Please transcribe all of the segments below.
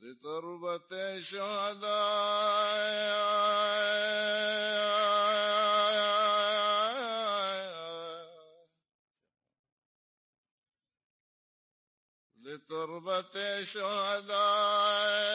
لتربة الشهداء لتربة الشهداء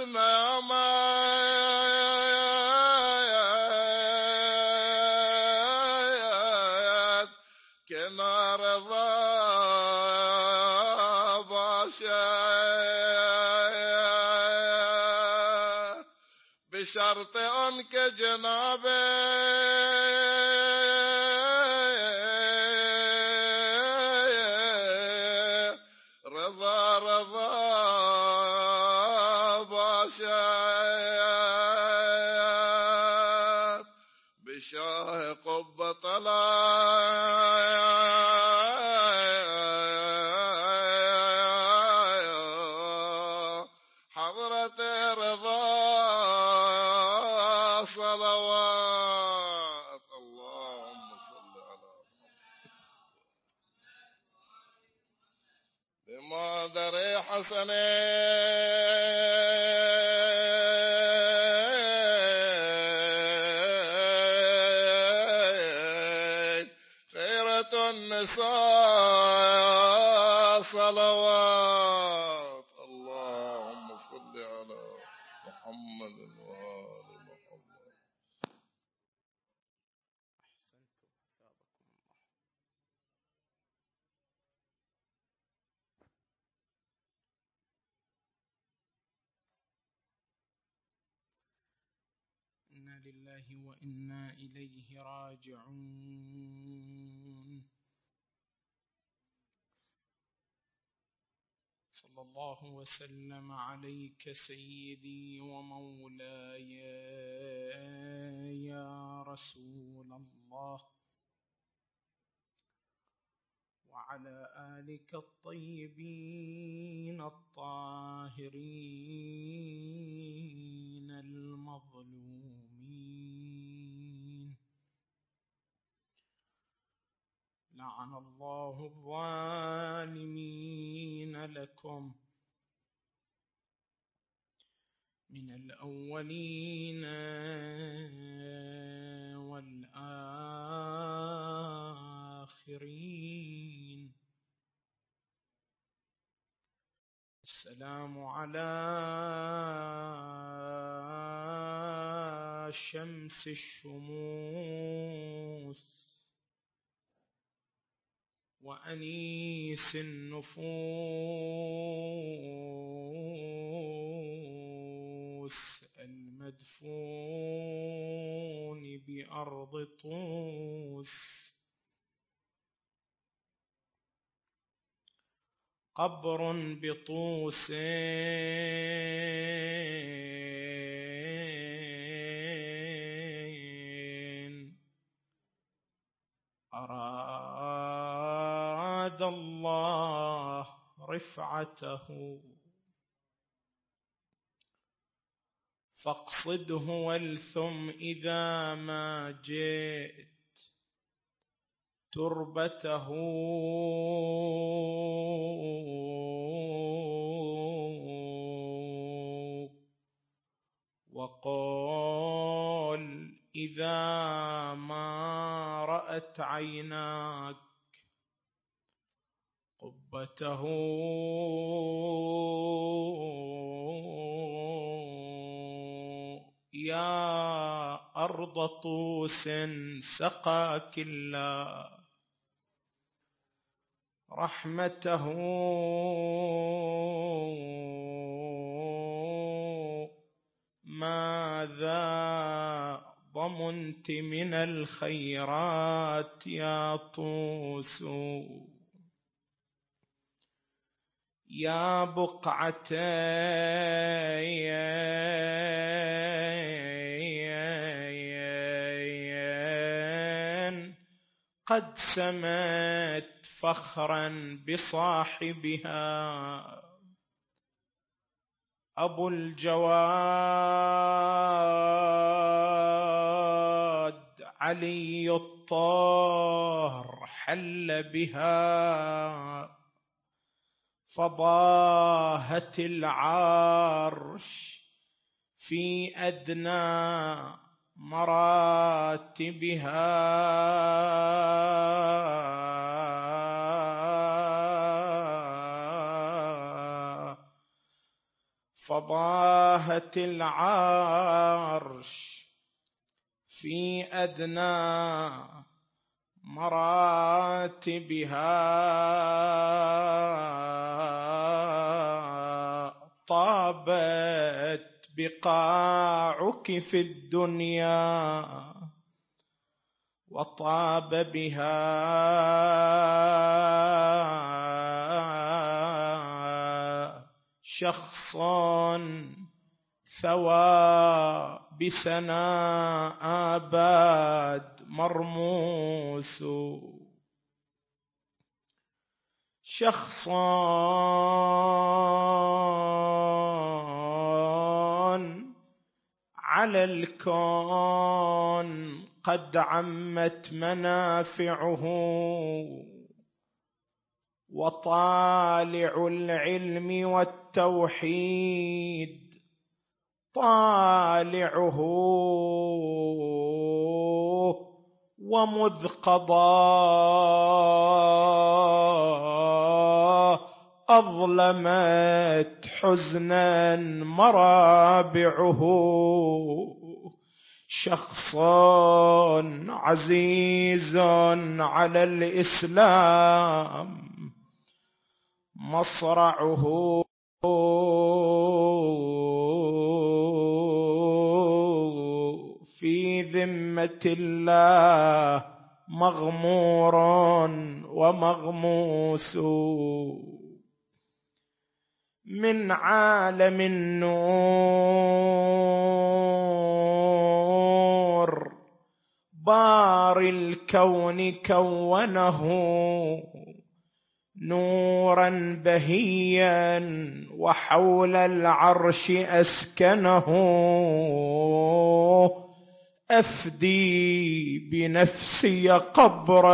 نعمايات كنار ضاباشايات بشرط أنك جنابي. وسلم عليك سيدي ومولاي يا رسول الله. وعلى آلك الطيبين الطاهرين المظلومين. لعن الله الظالمين لكم. من الأولين والآخرين. السلام على شمس الشموس وأنيس النفوس. المدفون بأرض طوس. قبر بطوس. أراد الله رفعته. فاقصده والثم إذا ما جئت. تربته وقال إذا ما رأت عيناك قبته يا أرض طوس سقاك الله. رحمته ماذا ضمنت من الخيرات يا طوس؟ يا بقعة قد سمت فخرا بصاحبها. أبو الجواد علي الطاهر حل بها. فضاهت العرش في أدنى مراتبها. فضاهت العرش في أدنى مراتبها. طابت بقاعك في الدنيا وطاب بها شخص ثوى بثناء آباد مرموس. شخصان على الكون. قد عمت منافعه وطالع العلم والتوحيد. طالعه ومذ قضى. أظلمت حزنا مرابعه شخص عزيز على الإسلام مصرعه في ذمة الله مغمور ومغموس من عالم النور. بار الكون كونه نورا بهيا وحول العرش أسكنه. أفدي بنفسي قبرا.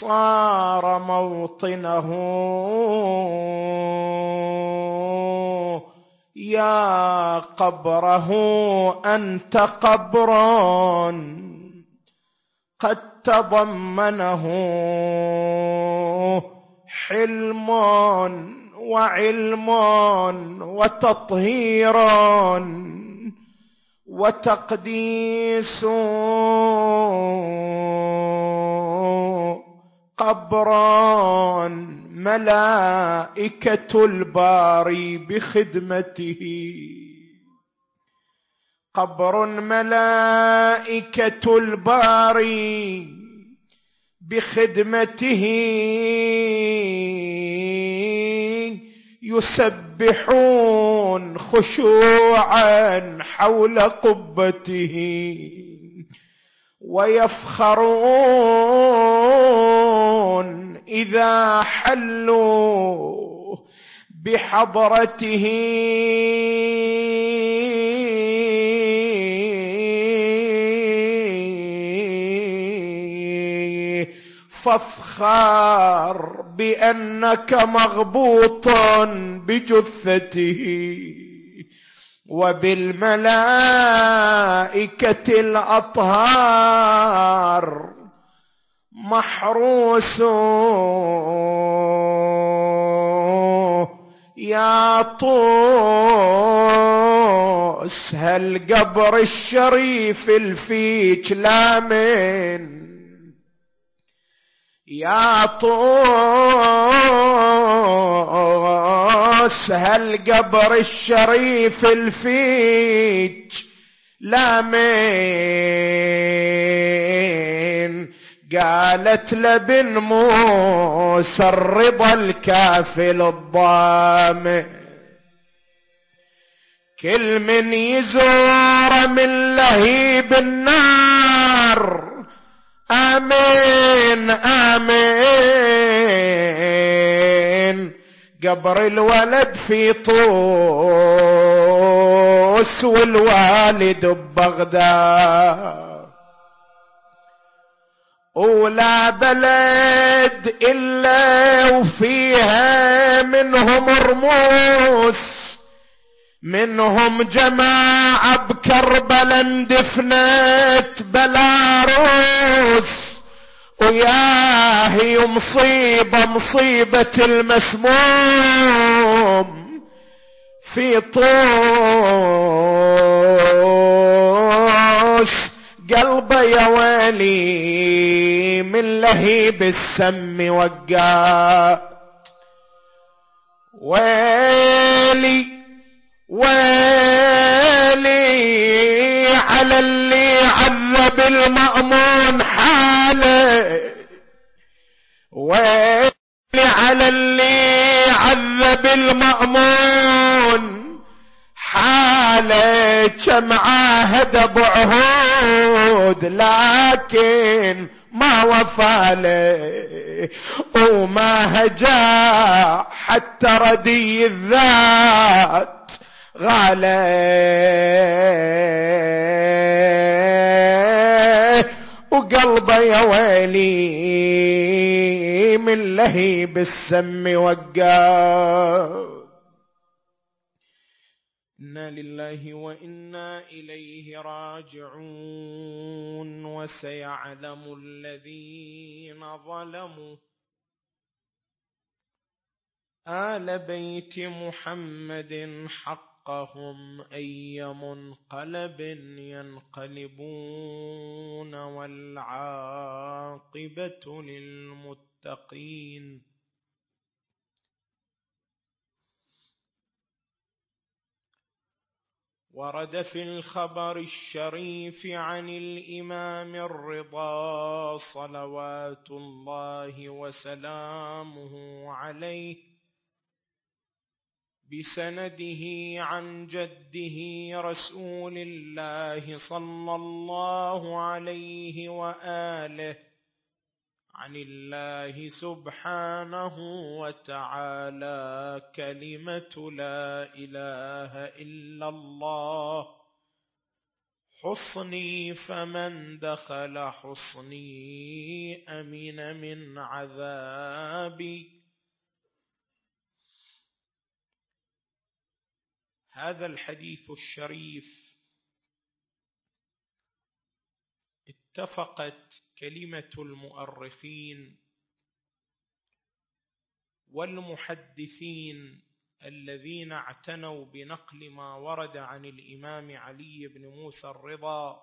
صار موطنه. يا قبره أنت قبر. قد تضمنه حلم وعلم وتطهير وتقديس. قبرا ملائكة الباري بخدمته. قبر ملائكة الباري بخدمته. يسبحون خشوعا حول قبته. ويفخرون إذا حلوا بحضرته. فافخر بأنك مغبوط بجثته. وبالملائكة الأطهار محروس يا طوس هالقبر الشريف الفيج لامن يا طوس هالقبر الشريف الفيج؟ لامن قالت لبن موسى الرضا الكافل الضامن كل من يزور من لهيب النار. آمين آمين. قبر الولد في طوس والوالد ببغداد. ولا بلد إلا وفيها منهم رموس منهم جماعة بكربلا اندفنت بلاروس. وياهي مصيبة مصيبة المسموم في طوس قلبه يا ويلي من لهيب السم وقع. ويلي ويلي على اللي عذب المأمون حاله. ويلي على اللي عذب المأمون حاله. كم عاهد بعهود لكن ما وفى له. وما هجا حتى ردي الذات غالي وقلبه يا ويلي من لهيب السم وقاه إنا لله وإنا إليه راجعون وسيعلم الذين ظلموا. آل بيت محمد حقهم أي منقلب ينقلبون والعاقبة للمتقين. ورد في الخبر الشريف عن الإمام الرضا صلوات الله وسلامه عليه بسنده عن جده رسول الله صلى الله عليه وآله عن الله سبحانه وتعالى كلمة لا إله إلا الله حصني فمن دخل حصني أمن من عذابي هذا الحديث الشريف. اتفقت كلمة المؤرخين والمحدثين الذين اعتنوا بنقل ما ورد عن الإمام علي بن موسى الرضا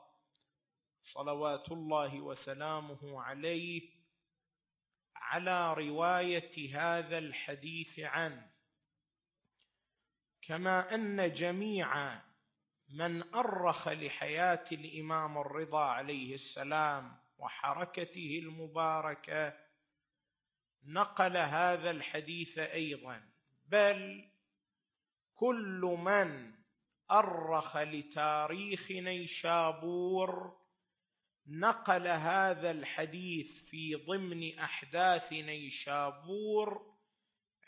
صلوات الله وسلامه عليه على رواية هذا الحديث عنه. كما أن جميع من أرخ لحياة الإمام الرضا عليه السلام وحركته المباركة نقل هذا الحديث أيضا. بل كل من أرخ لتاريخ نيشابور نقل هذا الحديث في ضمن أحداث نيشابور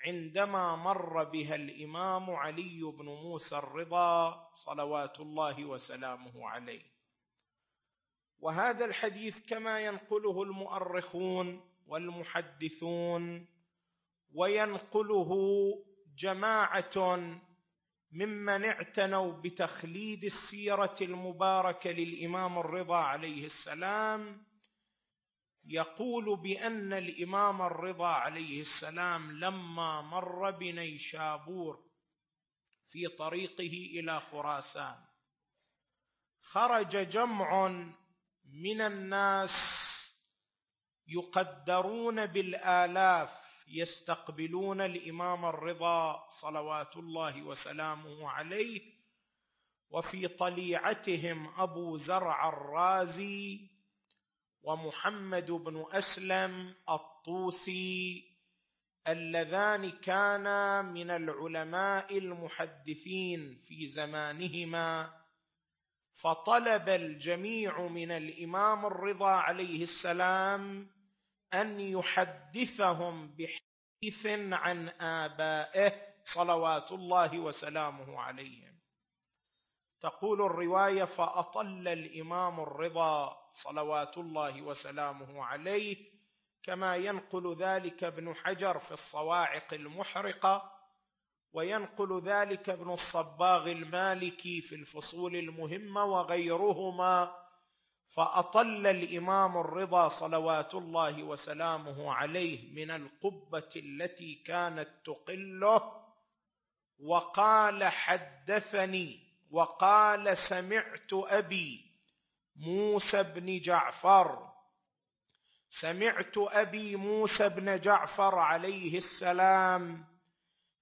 عندما مر بها الإمام علي بن موسى الرضا صلوات الله وسلامه عليه. وهذا الحديث كما ينقله المؤرخون والمحدثون وينقله جماعة ممن اعتنوا بتخليد السيرة المباركة للإمام الرضا عليه السلام يقول بأن الإمام الرضا عليه السلام لما مر بنيشابور في طريقه إلى خراسان خرج جمع من الناس يقدرون بالآلاف يستقبلون الإمام الرضا صلوات الله وسلامه عليه وفي طليعتهم أبو زرع الرازي ومحمد بن أسلم الطوسي اللذان كانا من العلماء المحدثين في زمانهما فطلب الجميع من الإمام الرضا عليه السلام أن يحدثهم بحديث عن آبائه صلوات الله وسلامه عليهم. تقول الرواية فأطل الإمام الرضا صلوات الله وسلامه عليه كما ينقل ذلك ابن حجر في الصواعق المحرقة وينقل ذلك ابن الصباغ المالكي في الفصول المهمة وغيرهما فأطل الإمام الرضا صلوات الله وسلامه عليه من القبة التي كانت تقله وقال حدثني وقال سمعت أبي موسى بن جعفر. سمعت أبي موسى بن جعفر عليه السلام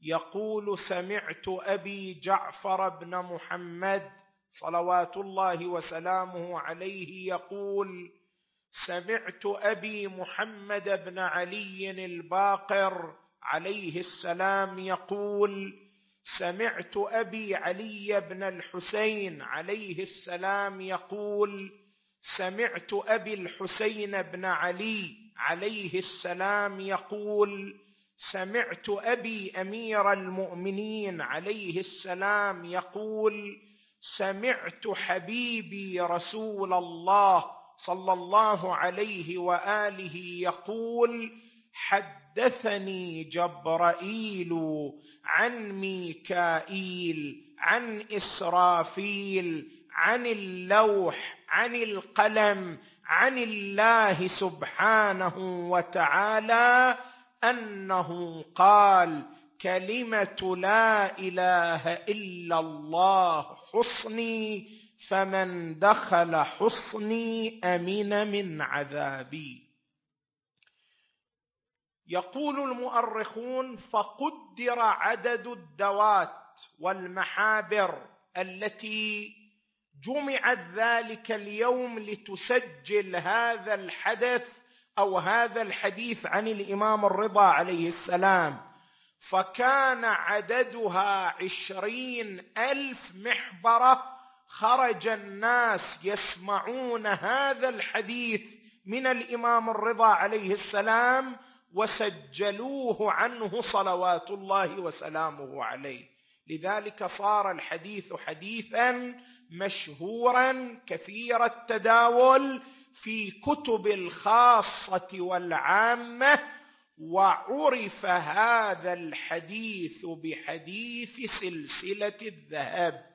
يقول سمعت أبي جعفر بن محمد صلوات الله وسلامه عليه يقول سمعت أبي محمد بن علي الباقر عليه السلام يقول سمعت أبي علي بن الحسين عليه السلام يقول سمعت أبي الحسين بن علي عليه السلام يقول سمعت أبي أمير المؤمنين عليه السلام يقول سمعت حبيبي رسول الله صلى الله عليه وآله يقول حدثني جبرائيل عن ميكائيل عن إسرافيل عن اللوح عن القلم عن الله سبحانه وتعالى أنه قال كلمة لا إله إلا الله حصني فمن دخل حصني أمن من عذابي. يقول المؤرخون فقدر عدد الدوات والمحابر التي جمعت ذلك اليوم لتسجل هذا الحدث أو هذا الحديث عن الإمام الرضا عليه السلام. فكان عددها عشرين ألف محبرة خرج الناس يسمعون هذا الحديث من الإمام الرضا عليه السلام وسجلوه عنه صلوات الله وسلامه عليه. لذلك صار الحديث حديثا مشهورا كثير التداول في كتب الخاصة والعامة وعرف هذا الحديث بحديث سلسلة الذهب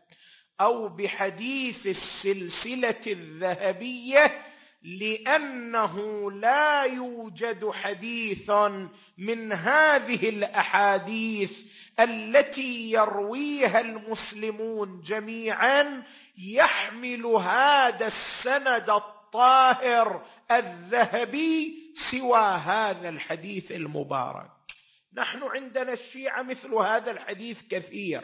أو بحديث السلسلة الذهبية لأنه لا يوجد حديث من هذه الأحاديث التي يرويها المسلمون جميعا يحمل هذا السند الطاهر الذهبي سوى هذا الحديث المبارك. نحن عندنا الشيعة مثل هذا الحديث كثير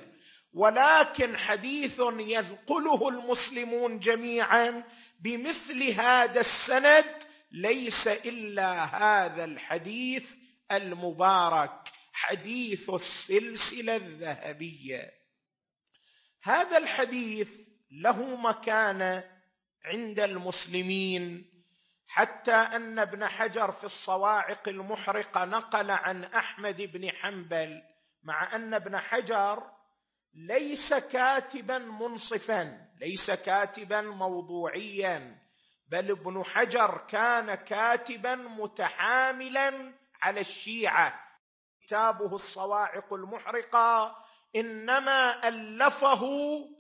ولكن حديث ينقله المسلمون جميعا بمثل هذا السند ليس إلا هذا الحديث المبارك حديث السلسلة الذهبية. هذا الحديث له مكانه عند المسلمين حتى أن ابن حجر في الصواعق المحرقة نقل عن أحمد بن حنبل مع أن ابن حجر ليس كاتبا منصفا ليس كاتبا موضوعيا بل ابن حجر كان كاتبا متحاملا على الشيعة. كتابه الصواعق المحرقة إنما ألفه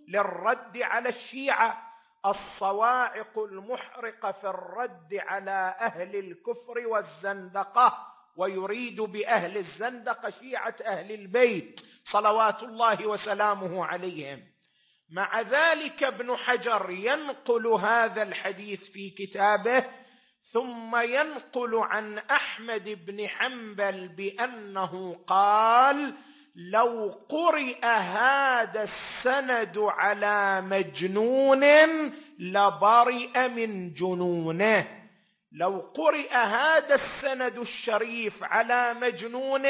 للرد على الشيعة. الصواعق المحرقة في الرد على أهل الكفر والزندقة ويريد بأهل الزندقه شيعة أهل البيت صلوات الله وسلامه عليهم. مع ذلك ابن حجر ينقل هذا الحديث في كتابه ثم ينقل عن أحمد بن حنبل بأنه قال لو قرئ هذا السند على مجنون لبرئ من جنونه لو قرئ هذا السند الشريف على مجنون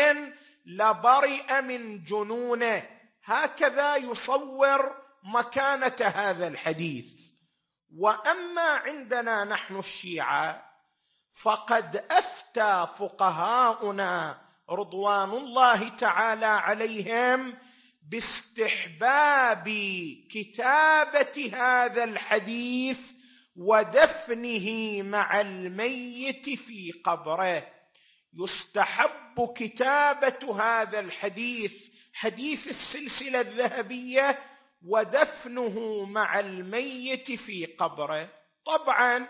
لبرئ من جنونه هكذا يصور مكانة هذا الحديث. وأما عندنا نحن الشيعة فقد أفتى فقهاؤنا رضوان الله تعالى عليهم باستحباب كتابة هذا الحديث ودفنه مع الميت في قبره. يستحب كتابة هذا الحديث حديث السلسلة الذهبية ودفنه مع الميت في قبره. طبعا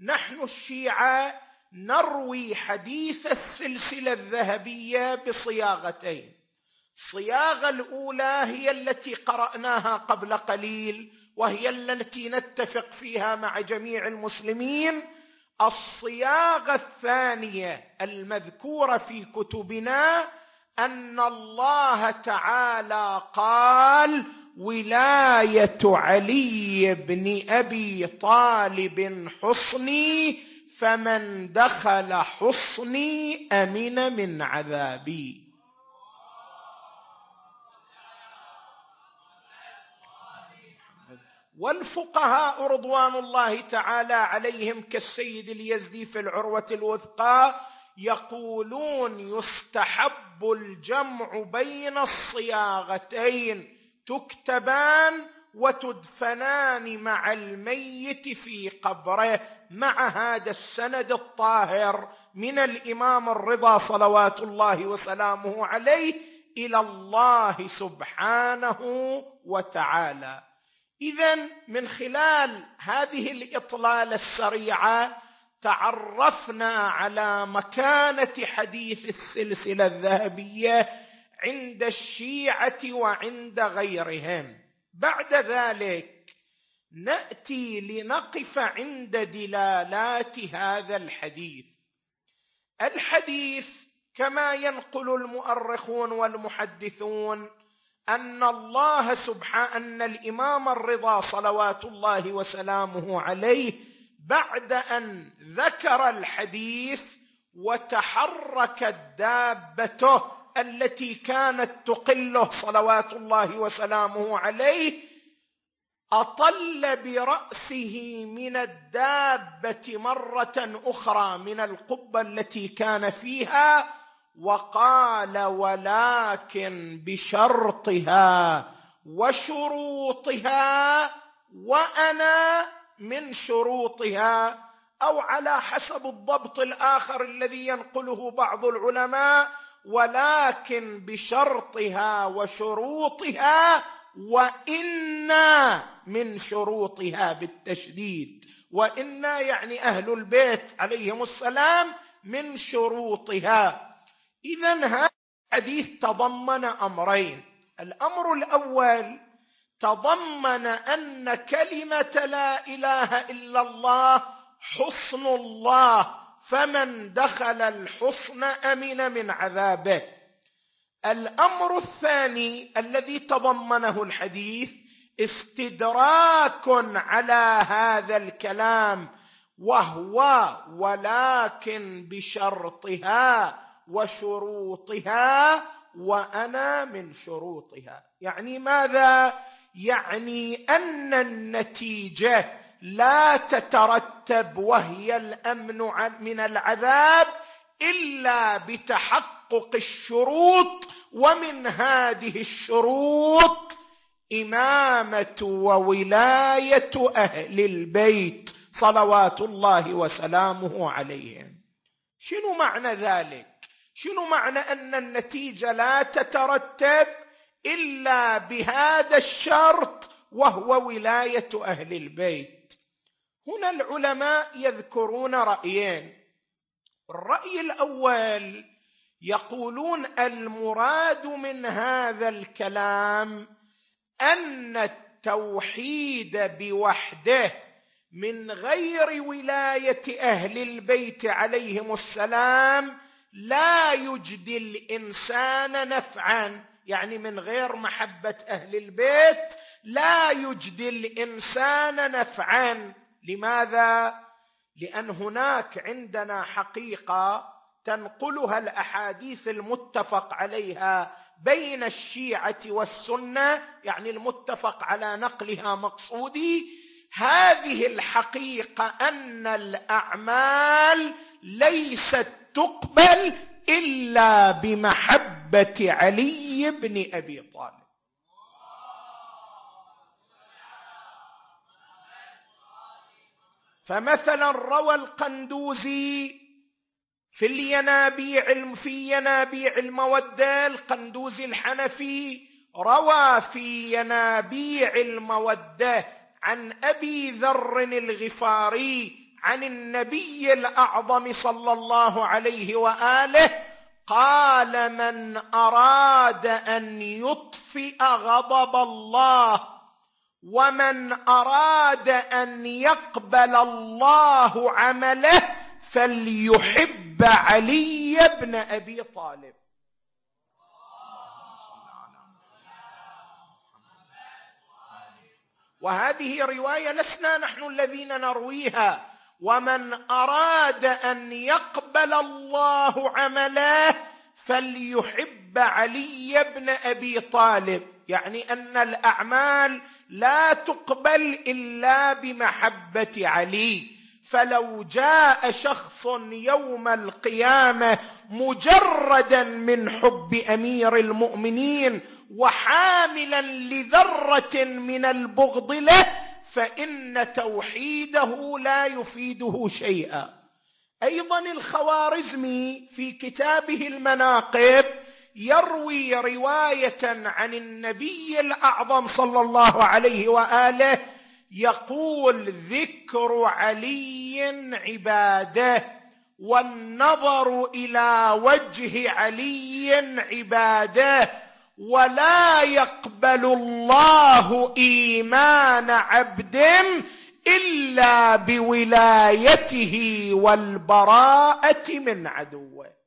نحن الشيعة نروي حديث السلسلة الذهبية بصياغتين. الصياغه الأولى هي التي قرأناها قبل قليل وهي التي نتفق فيها مع جميع المسلمين الصياغة الثانية المذكورة في كتبنا أن الله تعالى قال ولاية علي بن أبي طالب حصني فمن دخل حصني أمن من عذابي. والفقهاء رضوان الله تعالى عليهم كالسيد اليزدي في العروة الوثقى يقولون يستحب الجمع بين الصياغتين تكتبان وتدفنان مع الميت في قبره مع هذا السند الطاهر من الإمام الرضا صلوات الله وسلامه عليه إلى الله سبحانه وتعالى. اذا من خلال هذه الإطلالة السريعة تعرفنا على مكانة حديث السلسلة الذهبية عند الشيعة وعند غيرهم. بعد ذلك نأتي لنقف عند دلالات هذا الحديث. الحديث كما ينقل المؤرخون والمحدثون أن الله سبحانه أن الإمام الرضا صلوات الله وسلامه عليه بعد أن ذكر الحديث وتحركت دابته التي كانت تقله صلوات الله وسلامه عليه أطل برأسه من الدابة مرة أخرى من القبة التي كان فيها وقال ولكن بشرطها وشروطها وأنا من شروطها أو على حسب الضبط الآخر الذي ينقله بعض العلماء ولكن بشرطها وشروطها وأنا من شروطها بالتشديد. وأنا يعني أهل البيت عليهم السلام من شروطها. اذا هذا الحديث تضمن أمرين. الأمر الأول تضمن أن كلمة لا إله إلا الله حصن الله فمن دخل الحصن أمن من عذابه. الأمر الثاني الذي تضمنه الحديث استدراك على هذا الكلام وهو ولكن بشرطها وشروطها وأنا من شروطها. يعني ماذا؟ يعني أن النتيجة لا تترتب وهي الأمن من العذاب إلا بتحقق الشروط ومن هذه الشروط إمامة وولاية أهل البيت صلوات الله وسلامه عليهم. شنو معنى ذلك؟ شنو معنى أن النتيجة لا تترتب إلا بهذا الشرط وهو ولاية أهل البيت؟ هنا العلماء يذكرون رأيين. الرأي الأول يقولون المراد من هذا الكلام أن التوحيد بوحده من غير ولاية أهل البيت عليهم السلام لا يجدي الإنسان نفعا يعني من غير محبة أهل البيت لا يجدي الإنسان نفعا. لماذا؟ لأن هناك عندنا حقيقة تنقلها الأحاديث المتفق عليها بين الشيعة والسنة يعني المتفق على نقلها مقصودي. هذه الحقيقة أن الأعمال ليست تقبل إلا بمحبة علي بن أبي طالب. فمثلا روى القندوزي في الينابيع في ينابيع المودة القندوزي الحنفي روى في ينابيع المودة عن أبي ذر الغفاري عن النبي الأعظم صلى الله عليه وآله قال من أراد أن يطفئ غضب الله ومن أراد أن يقبل الله عمله فليحب علي بن أبي طالب. وهذه رواية لسنا نحن الذين نرويها. ومن أراد أن يقبل الله عمله فليحب علي بن أبي طالب. يعني أن الأعمال لا تقبل إلا بمحبة علي. فلو جاء شخص يوم القيامة مجردا من حب أمير المؤمنين وحاملا لذرة من البغض له فإن توحيده لا يفيده شيئا. أيضا الخوارزمي في كتابه المناقب يروي رواية عن النبي الأعظم صلى الله عليه وآله يقول ذكر علي عباده والنظر إلى وجه علي عباده ولا يقبل الله ايمان عبد الا بولايته والبراءه من عدوه.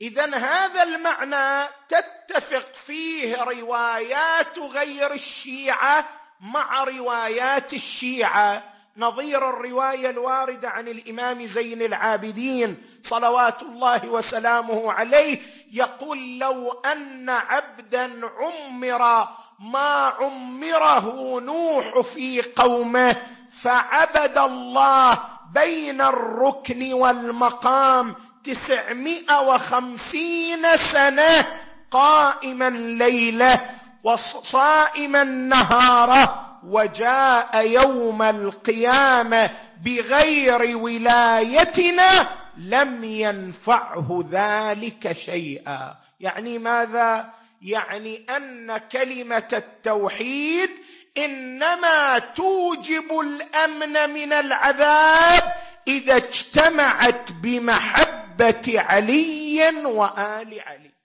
اذا هذا المعنى تتفق فيه روايات غير الشيعه مع روايات الشيعه. نظير الرواية الواردة عن الإمام زين العابدين صلوات الله وسلامه عليه يقول لو أن عبدا عمر ما عمره نوح في قومه فعبد الله بين الركن والمقام تسعمائة وخمسين سنة قائما ليلة وصائما نهاره وجاء يوم القيامة بغير ولايتنا لم ينفعه ذلك شيئا. يعني ماذا؟ يعني أن كلمة التوحيد إنما توجب الأمن من العذاب إذا اجتمعت بمحبة محبه علي وآل علي.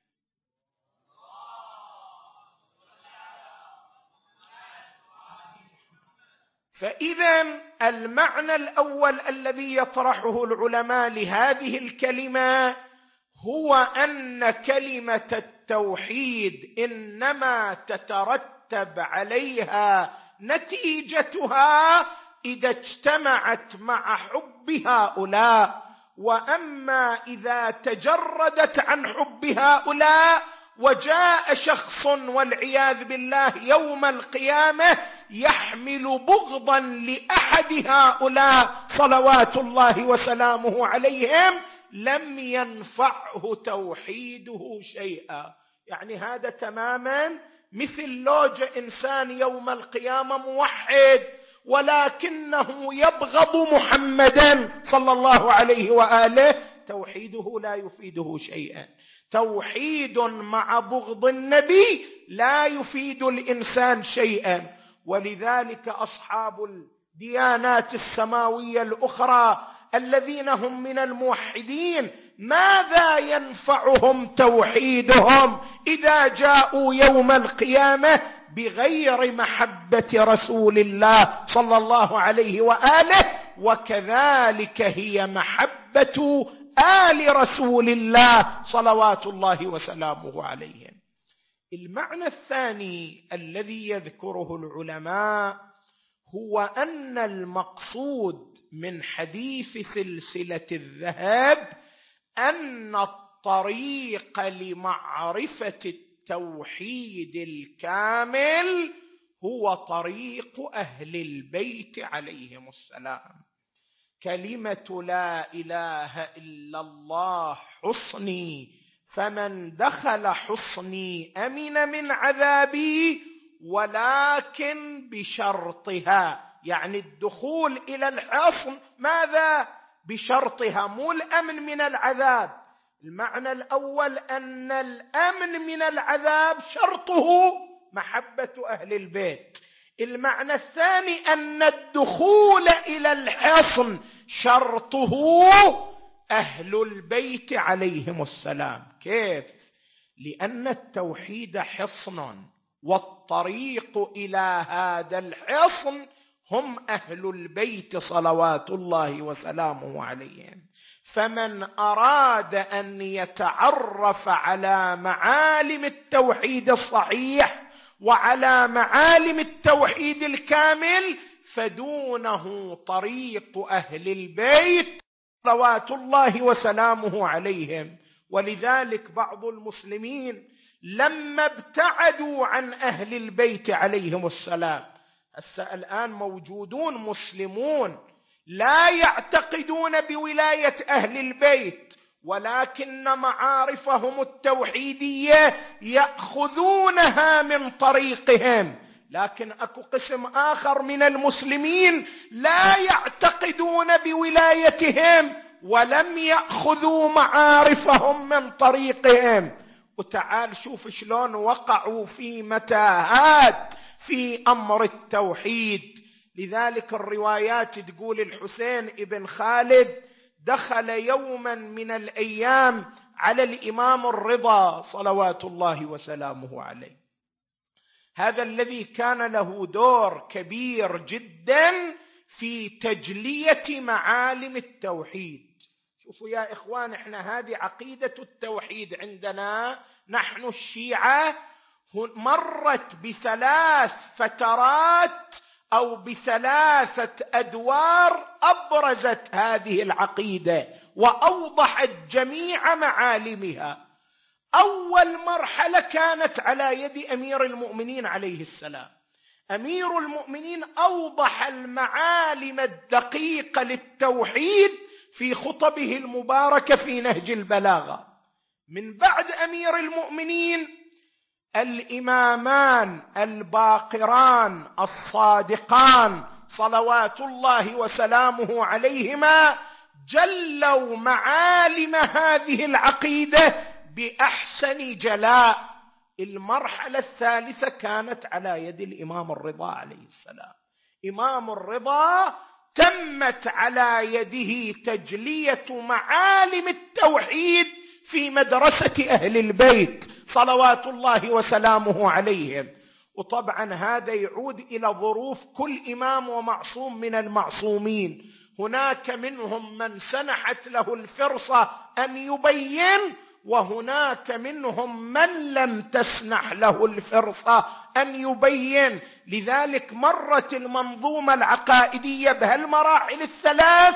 فاذا المعنى الأول الذي يطرحه العلماء لهذه الكلمة هو أن كلمة التوحيد إنما تترتب عليها نتيجتها إذا اجتمعت مع حب هؤلاء وأما إذا تجردت عن حب هؤلاء وجاء شخص والعياذ بالله يوم القيامة يحمل بغضا لأحد هؤلاء صلوات الله وسلامه عليهم لم ينفعه توحيده شيئا. يعني هذا تماما مثل لوج إنسان يوم القيامة موحد ولكنه يبغض محمدا صلى الله عليه وآله توحيده لا يفيده شيئا. توحيد مع بغض النبي لا يفيد الإنسان شيئا. ولذلك أصحاب الديانات السماوية الأخرى الذين هم من الموحدين ماذا ينفعهم توحيدهم إذا جاءوا يوم القيامة بغير محبة رسول الله صلى الله عليه وآله؟ وكذلك هي محبة آل رسول الله صلوات الله وسلامه عليهم. المعنى الثاني الذي يذكره العلماء هو أن المقصود من حديث سلسلة الذهب أن الطريق لمعرفة التوحيد الكامل هو طريق أهل البيت عليهم السلام. كلمة لا إله إلا الله حصني فمن دخل حصني أمن من عذابي ولكن بشرطها. يعني الدخول إلى الحصن ماذا؟ بشرطها مو الأمن من العذاب. المعنى الأول أن الأمن من العذاب شرطه محبة أهل البيت. المعنى الثاني أن الدخول إلى الحصن شرطه أهل البيت عليهم السلام. كيف؟ لأن التوحيد حصن والطريق إلى هذا الحصن هم أهل البيت صلوات الله وسلامه عليهم. فمن أراد أن يتعرف على معالم التوحيد الصحيح وعلى معالم التوحيد الكامل فدونه طريق أهل البيت صلوات الله وسلامه عليهم. ولذلك بعض المسلمين لما ابتعدوا عن أهل البيت عليهم السلام هسه الآن موجودون مسلمون لا يعتقدون بولاية أهل البيت ولكن معارفهم التوحيدية يأخذونها من طريقهم. لكن أكو قسم آخر من المسلمين لا يعتقدون بولايتهم ولم يأخذوا معارفهم من طريقهم. وتعال شوف شلون وقعوا في متاهات في أمر التوحيد. لذلك الروايات تقول الحسين ابن خالد دخل يوما من الأيام على الإمام الرضا صلوات الله وسلامه عليه. هذا الذي كان له دور كبير جدا في تجلية معالم التوحيد. شوفوا يا إخوان إحنا هذه عقيدة التوحيد عندنا. نحن الشيعة مرت بثلاث فترات أو بثلاثة أدوار أبرزت هذه العقيدة وأوضحت جميع معالمها. أول مرحلة كانت على يد أمير المؤمنين عليه السلام. أمير المؤمنين أوضح المعالم الدقيقة للتوحيد في خطبه المباركة في نهج البلاغة. من بعد أمير المؤمنين الإمامان الباقران الصادقان صلوات الله وسلامه عليهما جلوا معالم هذه العقيدة بأحسن جلاء. المرحلة الثالثة كانت على يد الإمام الرضا عليه السلام. إمام الرضا تمت على يده تجلية معالم التوحيد في مدرسة أهل البيت. صلوات الله وسلامه عليهم. وطبعا هذا يعود إلى ظروف كل إمام ومعصوم من المعصومين. هناك منهم من سنحت له الفرصة أن يبين وهناك منهم من لم تسنح له الفرصة أن يبين. لذلك مرت المنظومة العقائدية بهالمراحل الثلاث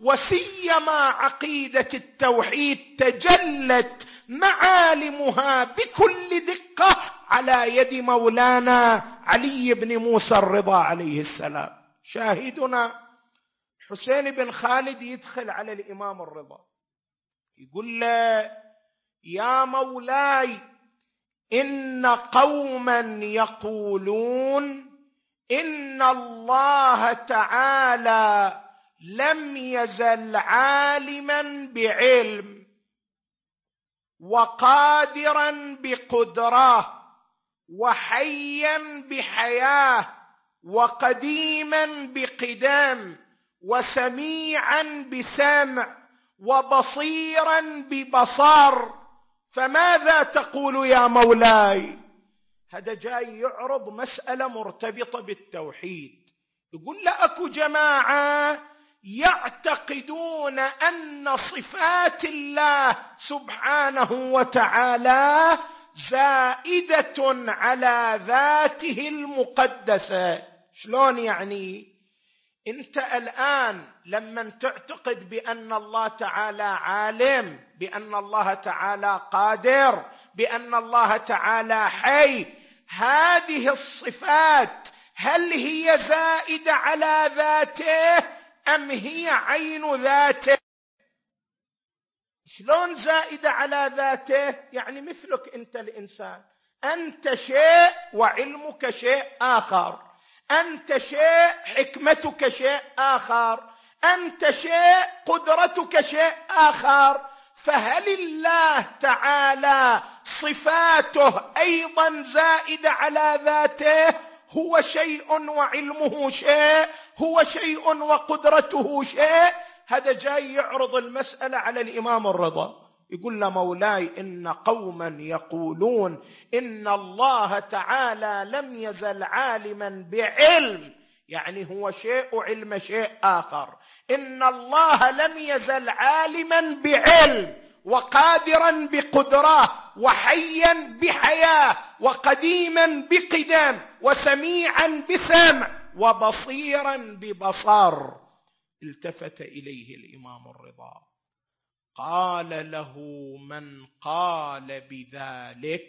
وسيما عقيدة التوحيد تجلت معالمها بكل دقة على يد مولانا علي بن موسى الرضا عليه السلام. شاهدنا حسين بن خالد يدخل على الإمام الرضا. يقول له يا مولاي إن قوما يقولون إن الله تعالى لم يزل عالما بعلم وقادرا بقدره وحيا بحياه وقديما بقدام وسميعا بسمع وبصيرا ببصر فماذا تقول يا مولاي؟ هذا جاي يعرض مسألة مرتبطة بالتوحيد. يقول لاكو جماعة يعتقدون أن صفات الله سبحانه وتعالى زائدة على ذاته المقدسة. شلون يعني؟ انت الآن لما تعتقد بأن الله تعالى عالم بأن الله تعالى قادر بأن الله تعالى حي هذه الصفات هل هي زائدة على ذاته؟ أم هي عين ذاته؟ شلون زائدة على ذاته؟ يعني مثلك أنت الإنسان. أنت شيء وعلمك شيء آخر. أنت شيء حكمتك شيء آخر. أنت شيء قدرتك شيء آخر. فهل الله تعالى صفاته أيضا زائدة على ذاته؟ هو شيء وعلمه شيء هو شيء وقدرته شيء. هذا جاي يعرض المسألة على الإمام الرضا. يقول له مولاي إن قوما يقولون إن الله تعالى لم يزل عالما بعلم. يعني هو شيء علم شيء آخر. إن الله لم يزل عالما بعلم. وقادرا بقدره وحيا بحياة وقديما بقدام وسميعا بسمع وبصيرا ببصر. التفت إليه الإمام الرضا. قال له من قال بذلك؟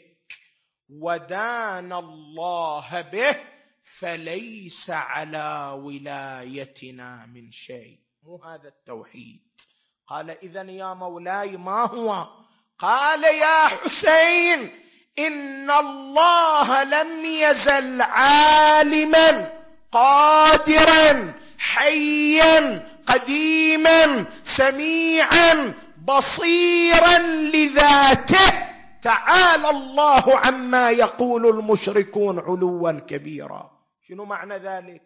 ودان الله به فليس على ولايتنا من شيء. مو هذا التوحيد. قال اذا يا مولاي ما هو؟ قال يا حسين إن الله لم يزل عالما قادرا حيا قديما سميعا بصيرا لذاته. تعالى الله عما يقول المشركون علوا كبيرا. شنو معنى ذلك؟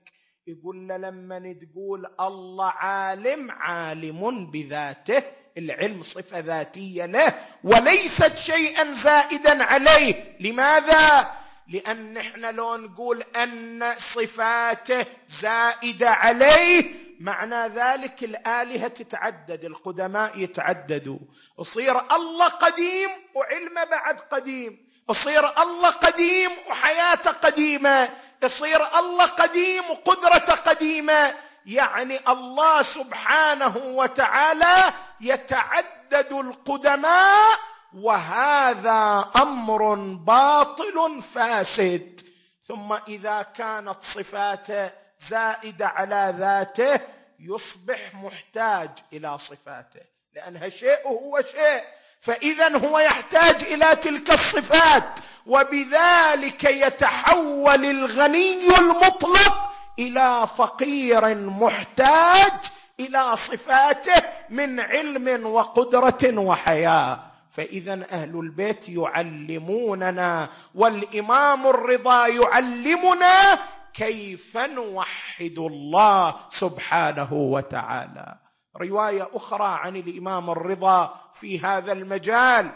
يقول لما تقول الله عالم عالم بذاته العلم صفة ذاتية له وليست شيئا زائدا عليه. لماذا؟ لأن إحنا لو نقول أن صفاته زائدة عليه معنى ذلك الآلهة تتعدد القدماء يتعددوا. يصير الله قديم وعلمه بعد قديم. يصير الله قديم وحياته قديمة. يصير الله قديم وقدرته قديمة. يعني الله سبحانه وتعالى يتعدد القدماء وهذا أمر باطل فاسد. ثم إذا كانت صفاته زائدة على ذاته يصبح محتاج إلى صفاته. لأنها شيء وهو شيء. فاذا هو يحتاج إلى تلك الصفات وبذلك يتحول الغني المطلق إلى فقير محتاج إلى صفاته من علم وقدرة وحياة. فاذا أهل البيت يعلموننا والإمام الرضا يعلمنا كيف نوحد الله سبحانه وتعالى. رواية أخرى عن الإمام الرضا في هذا المجال.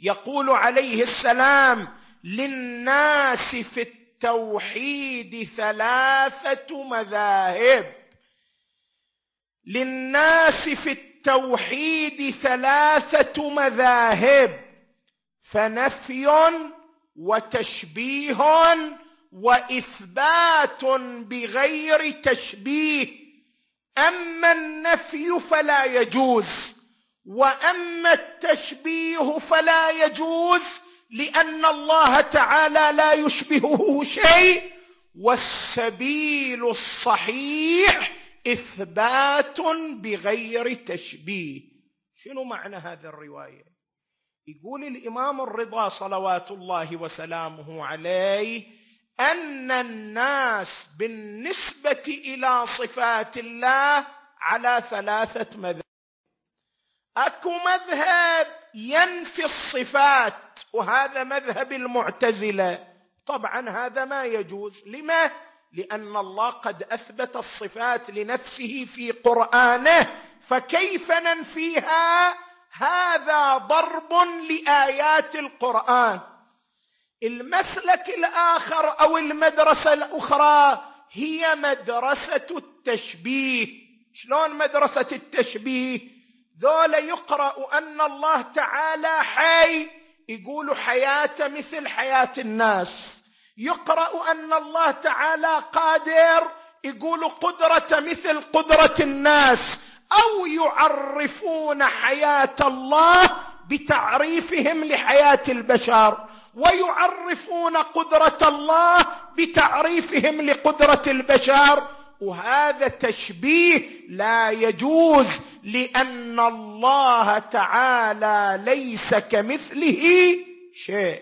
يقول عليه السلام للناس في التوحيد ثلاثة مذاهب. للناس في التوحيد ثلاثة مذاهب فنفي وتشبيه وإثبات بغير تشبيه. أما النفي فلا يجوز. وأما التشبيه فلا يجوز لأن الله تعالى لا يشبهه شيء والسبيل الصحيح إثبات بغير تشبيه. شنو معنى هذه الرواية؟ يقول الإمام الرضا صلوات الله وسلامه عليه أن الناس بالنسبة إلى صفات الله على ثلاثة مذاهب. أكو مذهب ينفي الصفات وهذا مذهب المعتزلة. طبعا هذا ما يجوز. لما؟ لأن الله قد أثبت الصفات لنفسه في قرآنه فكيف ننفيها؟ هذا ضرب لآيات القرآن. المسلك الآخر أو المدرسة الأخرى هي مدرسة التشبيه. شلون مدرسة التشبيه؟ ذولا يقرا أن الله تعالى حي يقول حياة مثل حياة الناس. يقرا أن الله تعالى قادر يقول قدرة مثل قدرة الناس. أو يعرفون حياة الله بتعريفهم لحياة البشر ويعرفون قدرة الله بتعريفهم لقدرة البشر. وهذا تشبيه لا يجوز لأن الله تعالى ليس كمثله شيء.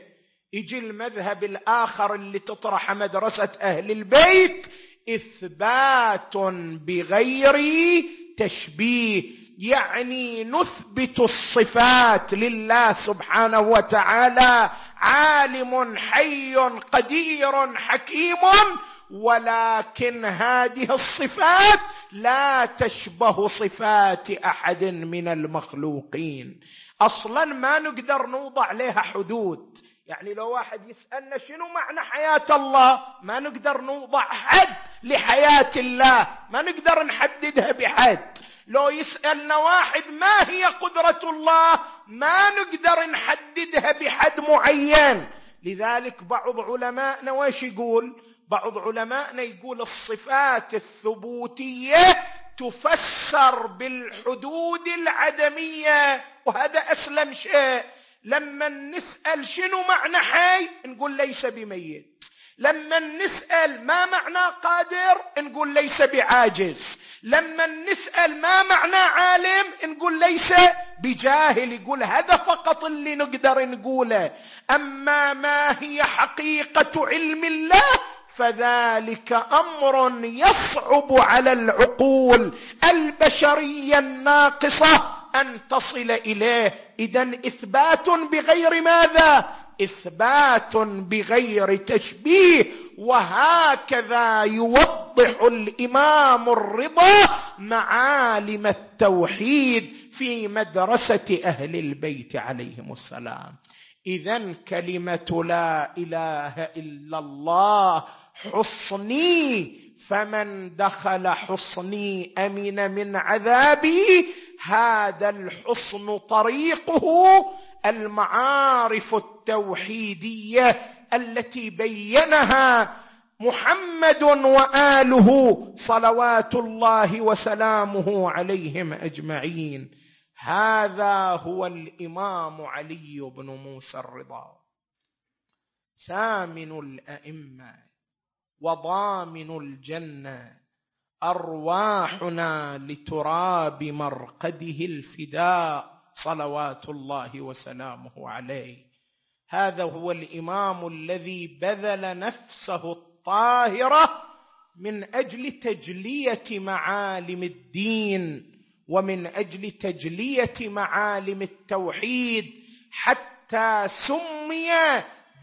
يجي المذهب الآخر اللي تطرح مدرسة أهل البيت إثبات بغير تشبيه. يعني نثبت الصفات لله سبحانه وتعالى. عالم حي قدير حكيم ولكن هذه الصفات لا تشبه صفات أحد من المخلوقين. أصلا ما نقدر نوضع لها حدود. يعني لو واحد يسألنا شنو معنى حياة الله ما نقدر نوضع حد لحياة الله. ما نقدر نحددها بحد. لو يسألنا واحد ما هي قدرة الله ما نقدر نحددها بحد معين. لذلك بعض علمائنا وش يقول؟ بعض علمائنا يقول الصفات الثبوتية تفسر بالحدود العدمية وهذا أسلم شيء. لما نسأل شنو معنى حي؟ نقول ليس بميت. لما نسأل ما معنى قادر؟ نقول ليس بعاجز. لما نسأل ما معنى عالم؟ نقول ليس بجاهل. يقول هذا فقط اللي نقدر نقوله. أما ما هي حقيقة علم الله فذلك أمر يصعب على العقول البشرية الناقصة أن تصل إليه. اذا إثبات بغير ماذا؟ إثبات بغير تشبيه. وهكذا يوضح الإمام الرضا معالم التوحيد في مدرسة أهل البيت عليهم السلام. اذا كلمة لا إله إلا الله حصني فمن دخل حصني أمن من عذابي هذا الحصن طريقه المعارف التوحيدية التي بينها محمد وآله صلوات الله وسلامه عليهم أجمعين. هذا هو الإمام علي بن موسى الرضا ثامن الأئمة. وضامن الجنة. أرواحنا لتراب مرقده الفداء صلوات الله وسلامه عليه. هذا هو الإمام الذي بذل نفسه الطاهرة من أجل تجلية معالم الدين ومن أجل تجلية معالم التوحيد حتى سمي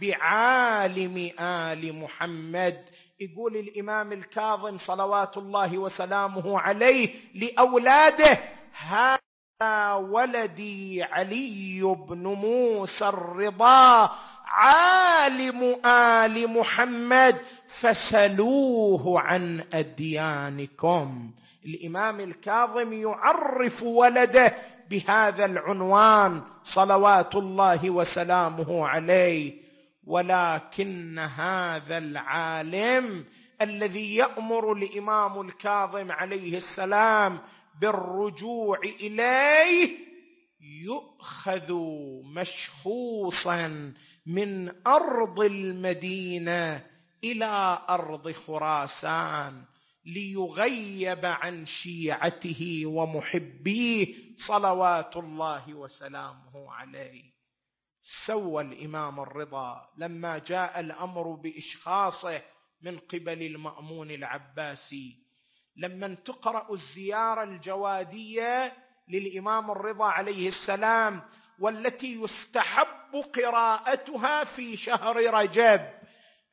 بعالم آل محمد يقول الإمام الكاظم صلوات الله وسلامه عليه لأولاده هذا ولدي علي بن موسى الرضا عالم آل محمد فسلوه عن أديانكم. الإمام الكاظم يعرف ولده بهذا العنوان صلوات الله وسلامه عليه. ولكن هذا العالم الذي يأمر الإمام الكاظم عليه السلام بالرجوع إليه يؤخذ مشخوصا من أرض المدينة إلى أرض خراسان ليغيب عن شيعته ومحبيه صلوات الله وسلامه عليه. سوى الإمام الرضا لما جاء الأمر بإشخاصه من قبل المأمون العباسي. لما تقرا الزيارة الجوادية للإمام الرضا عليه السلام والتي يستحب قراءتها في شهر رجب.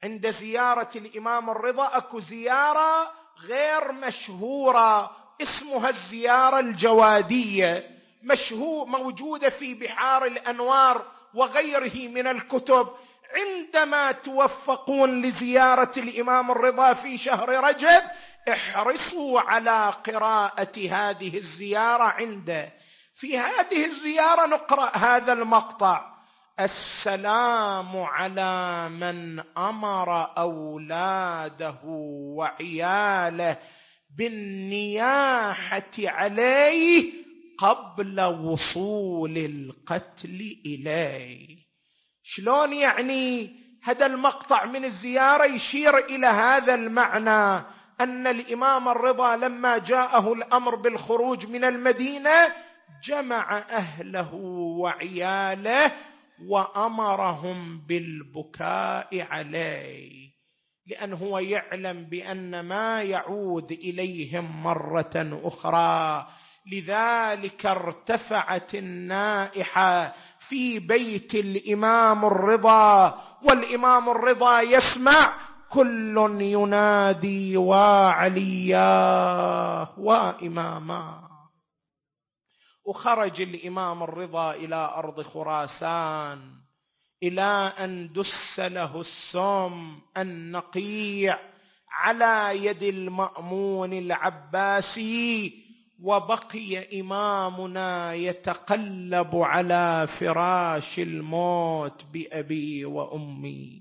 عند زيارة الإمام الرضا أكو زيارة غير مشهورة اسمها الزيارة الجوادية. مشهور موجودة في بحار الأنوار وغيره من الكتب عندما توفقون لزيارة الإمام الرضا في شهر رجب احرصوا على قراءة هذه الزيارة عنده. في هذه الزيارة نقرأ هذا المقطع. السلام على من أمر أولاده وعياله بالنياحة عليه قبل وصول القتل إليه. شلون يعني هذا المقطع من الزيارة يشير إلى هذا المعنى؟ أن الإمام الرضا لما جاءه الأمر بالخروج من المدينة جمع أهله وعياله وأمرهم بالبكاء عليه. لأن هو يعلم بأن ما يعود إليهم مرة أخرى لذلك ارتفعت النائحة في بيت الإمام الرضا والإمام الرضا يسمع كل ينادي وعلياه وإماما. وخرج الإمام الرضا إلى أرض خراسان إلى أن دس له السم النقيع على يد المأمون العباسي وبقي إمامنا يتقلب على فراش الموت بأبي وأمي.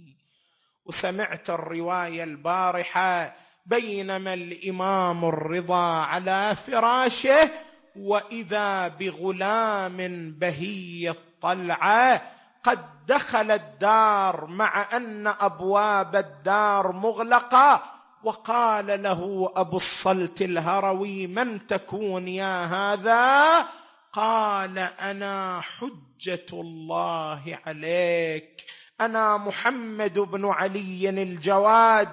وسمعت الرواية البارحة بينما الإمام الرضا على فراشه وإذا بغلام بهي الطلعة قد دخل الدار مع أن أبواب الدار مغلقة وقال له أبو الصلت الهروي من تكون يا هذا؟ قال أنا حجة الله عليك. أنا محمد بن علي الجواد.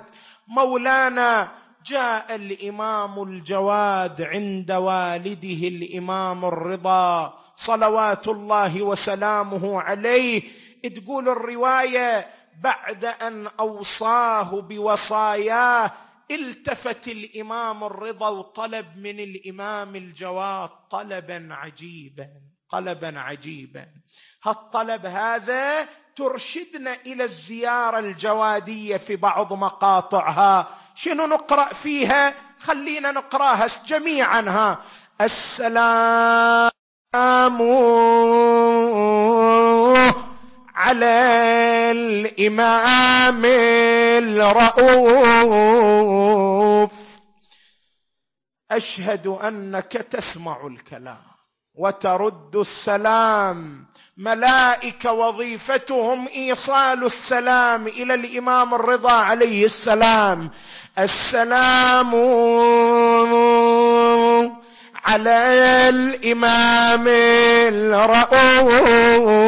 مولانا جاء الإمام الجواد عند والده الإمام الرضا. صلوات الله وسلامه عليه. تقول الرواية بعد أن أوصاه بوصاياه التفت الإمام الرضا وطلب من الإمام الجواد طلبا عجيبا طلبا عجيبا. هالطلب هذا ترشدنا إلى الزيارة الجوادية في بعض مقاطعها؟ شنو نقرأ فيها؟ خلينا نقراها جميعا ها. السلام. على الإمام الرؤوف. أشهد أنك تسمع الكلام وترد السلام. ملائكه وظيفتهم إيصال السلام إلى الإمام الرضا عليه السلام. السلام على الإمام الرؤوف.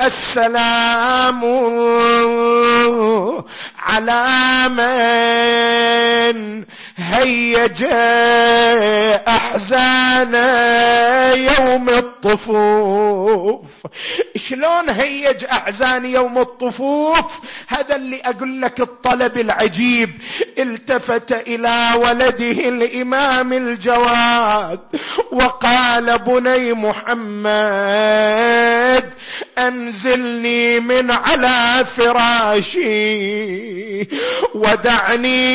السلام على من هيج أحزان يوم الطفوف. شلون هيج أحزان يوم الطفوف؟ هذا اللي أقول لك الطلب العجيب. التفت إلى ولده الإمام الجواد وقال بني محمد أنزلني من على فراشي ودعني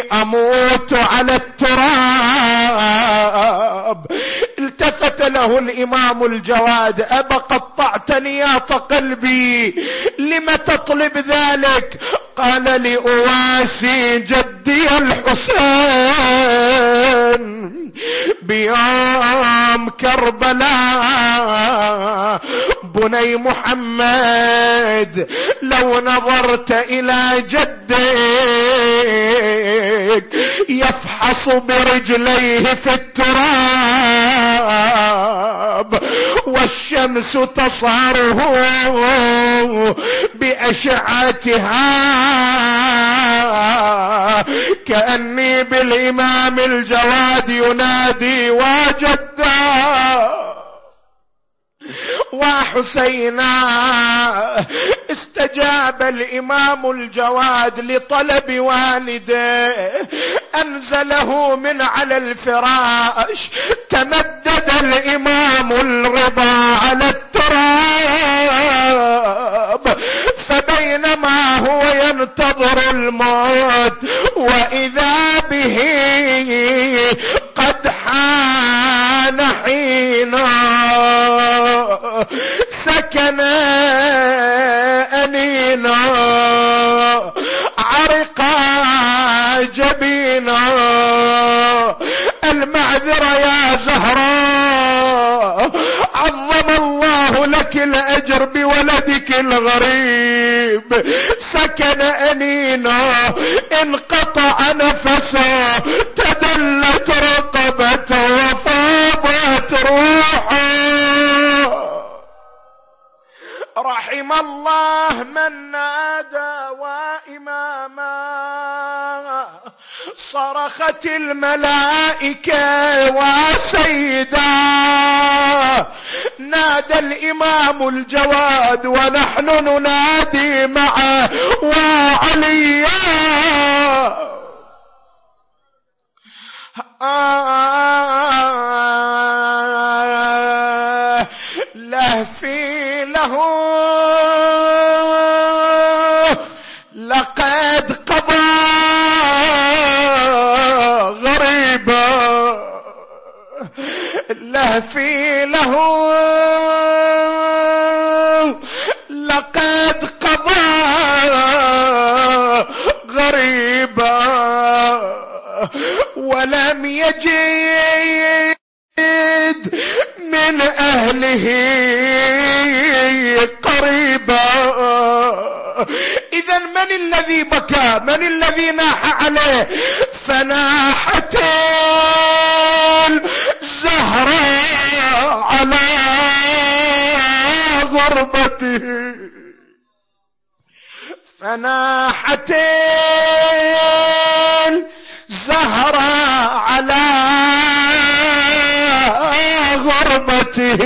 أموت على التراب. التفت له الإمام الجواد ابا قطعتني يا قلبي لم تطلب ذلك؟ قال لأواسي جدي الحسين. بيوم كربلاء. بني محمد لو نظرت إلى جدك يفحص برجليه في التراب والشمس تصهره بأشعتها كأني بالإمام الجواد ينادي وجدا وحسينا استجاب الإمام الجواد لطلب والده. أنزله من على الفراش. تمدد الإمام الرضا على التراب. فبينما هو ينتظر الموت. وإذا به قد حان حينا. سكن أنينا. عرق جبينا. المعذرة يا زهراء عظم الله لك الأجر بولدك الغريب. سكن أنينا. انقطع نفسه تدلت رقبته الله من نادى وإماما صرخت الملائكة وسيدا. نادى الإمام الجواد ونحن ننادي معه وعليا. آه لهفي له لهفي له لقد قضى غريبا ولم يجد من أهله قريبا. اذا من الذي بكى؟ من الذي ناح عليه؟ فناحت الزهراء على غربته. فناحت الزهراء على غربته.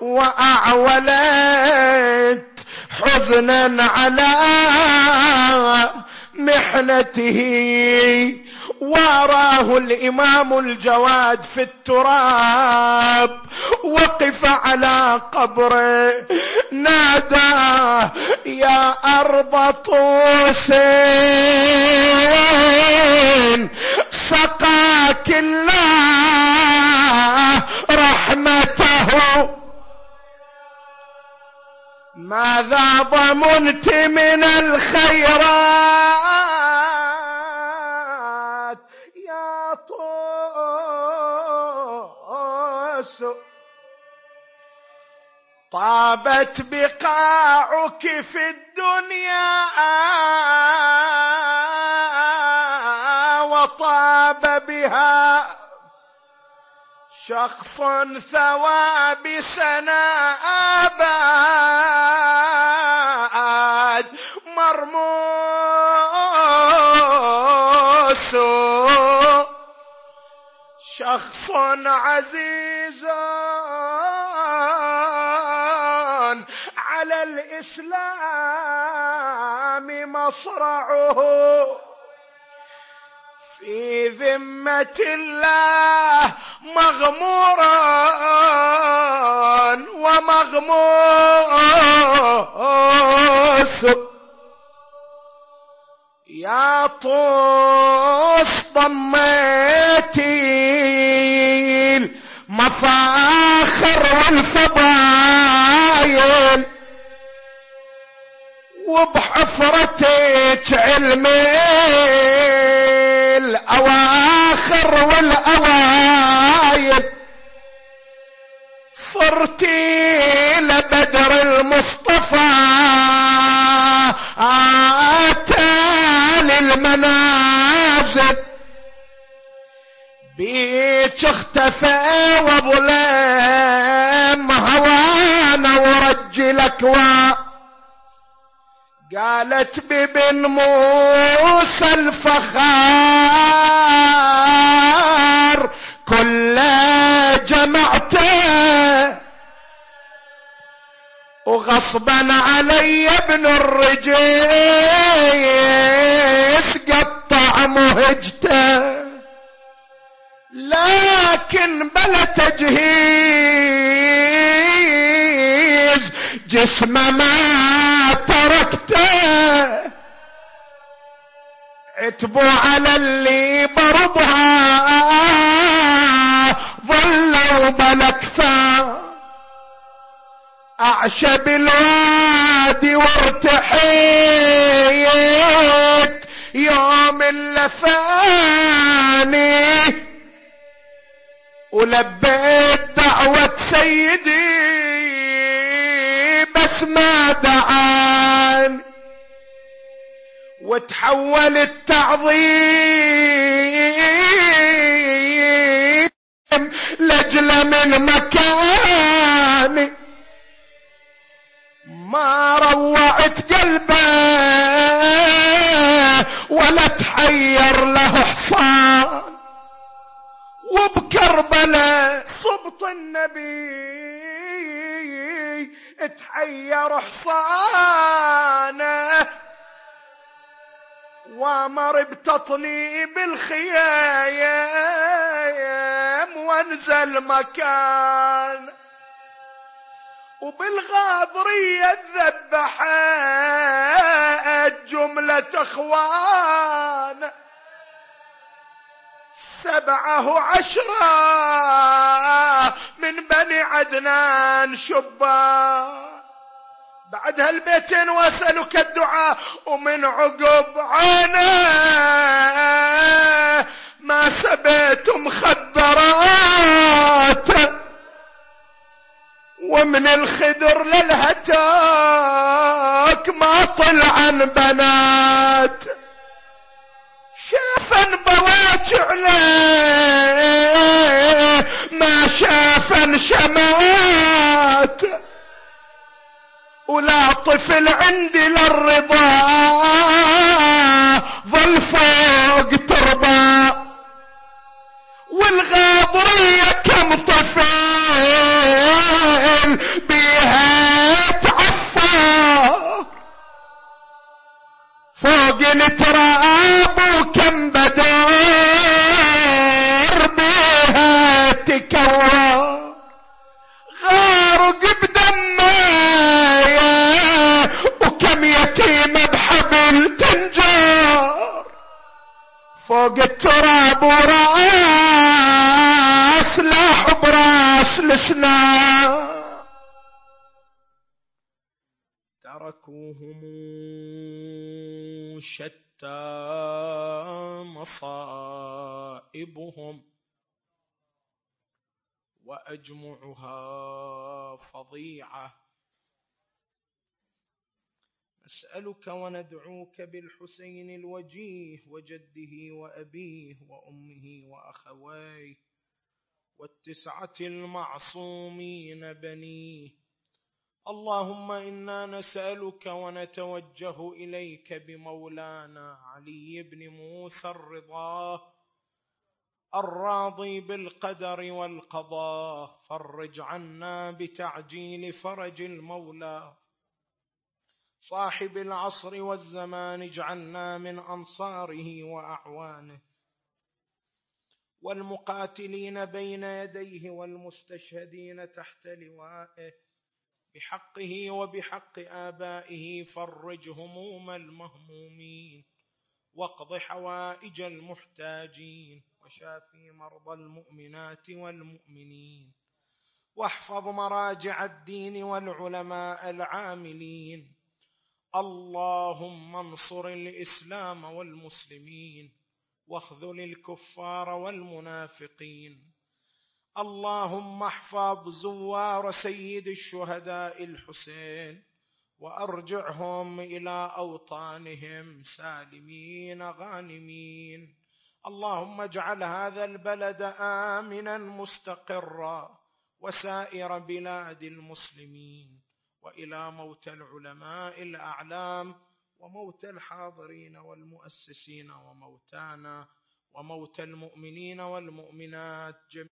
وأعولت حزنا على محنته. وراه الإمام الجواد في التراب وقف على قبره. نادى يا أرض طوسين سقاك الله رحمته. ماذا ضمنت من الخيرات؟ طابت بقاعك في الدنيا وطاب بها شخص ثوى بسنا أباد مرموس. شخص عزيز على الإسلام مصرعه. في ذمة الله مغمورا ومغموس. يا طوس ضميتي المفاخر والفضايل وبحفرتك علمي الأواخر والأوايل. صرتي لبدر المصطفى. شكوى قالت ببن موسى الفخار كل جمعته وغصبا علي ابن الرجيس قطع مهجته لكن بلا تجهيز جسم ما تركته. عتبوا على اللي برضها ظلوا بلكفا اعشب الوادي وارتحيت. يوم اللفاني. ولبيت دعوة سيدي. ما دعاني وتحول التعظيم لجل من مكاني ما روعت قلبه ولا تحير له حصان. وبكربلاء صبط النبي. تحير حصانه وأمر بتطنيب الخيام وانزل مكان. وبالغاضرية ذبحت جملة إخوان. سبعه عشرة من بني عدنان شبان بعد هالبيتين واسألك الدعاء ومن عقب عينه ما سبيت مخدرات ومن الخدر للهتاك ما طلع بنات. شافا له ما شافا شمات ولا طفل عندي للرضا. ظل فوق تربى والغاضرية كم طفل بيها فوق التراب وكم بدار بيها تكوى. غارق بدمايا وكم يتيمة بحبل تنجار. فوق التراب وراس لاح براس لسنا تركوهم شتى مصائبهم وأجمعها فظيعة. نسالك وندعوك بالحسين الوجيه وجده وأبيه وأمه وأخويه والتسعة المعصومين بنيه اللهم إنا نسألك ونتوجه إليك بمولانا علي بن موسى الرضا الراضي بالقدر والقضاء فرج عنا بتعجيل فرج المولى. صاحب العصر والزمان اجعلنا من أنصاره وأعوانه. والمقاتلين بين يديه والمستشهدين تحت لوائه. بحقه وبحق آبائه فرج هموم المهمومين واقض حوائج المحتاجين وشافي مرضى المؤمنات والمؤمنين واحفظ مراجع الدين والعلماء العاملين اللهم انصر الإسلام والمسلمين واخذل الكفار والمنافقين اللهم احفظ زوار سيد الشهداء الحسين وأرجعهم إلى أوطانهم سالمين غانمين. اللهم اجعل هذا البلد امنا مستقرا وسائر بلاد المسلمين وإلى موتى العلماء الأعلام وموتى الحاضرين والمؤسسين وموتانا وموتى المؤمنين والمؤمنات جميعا.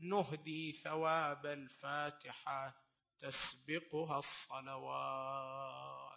نهدي ثواب الفاتحة تسبقها الصلوات.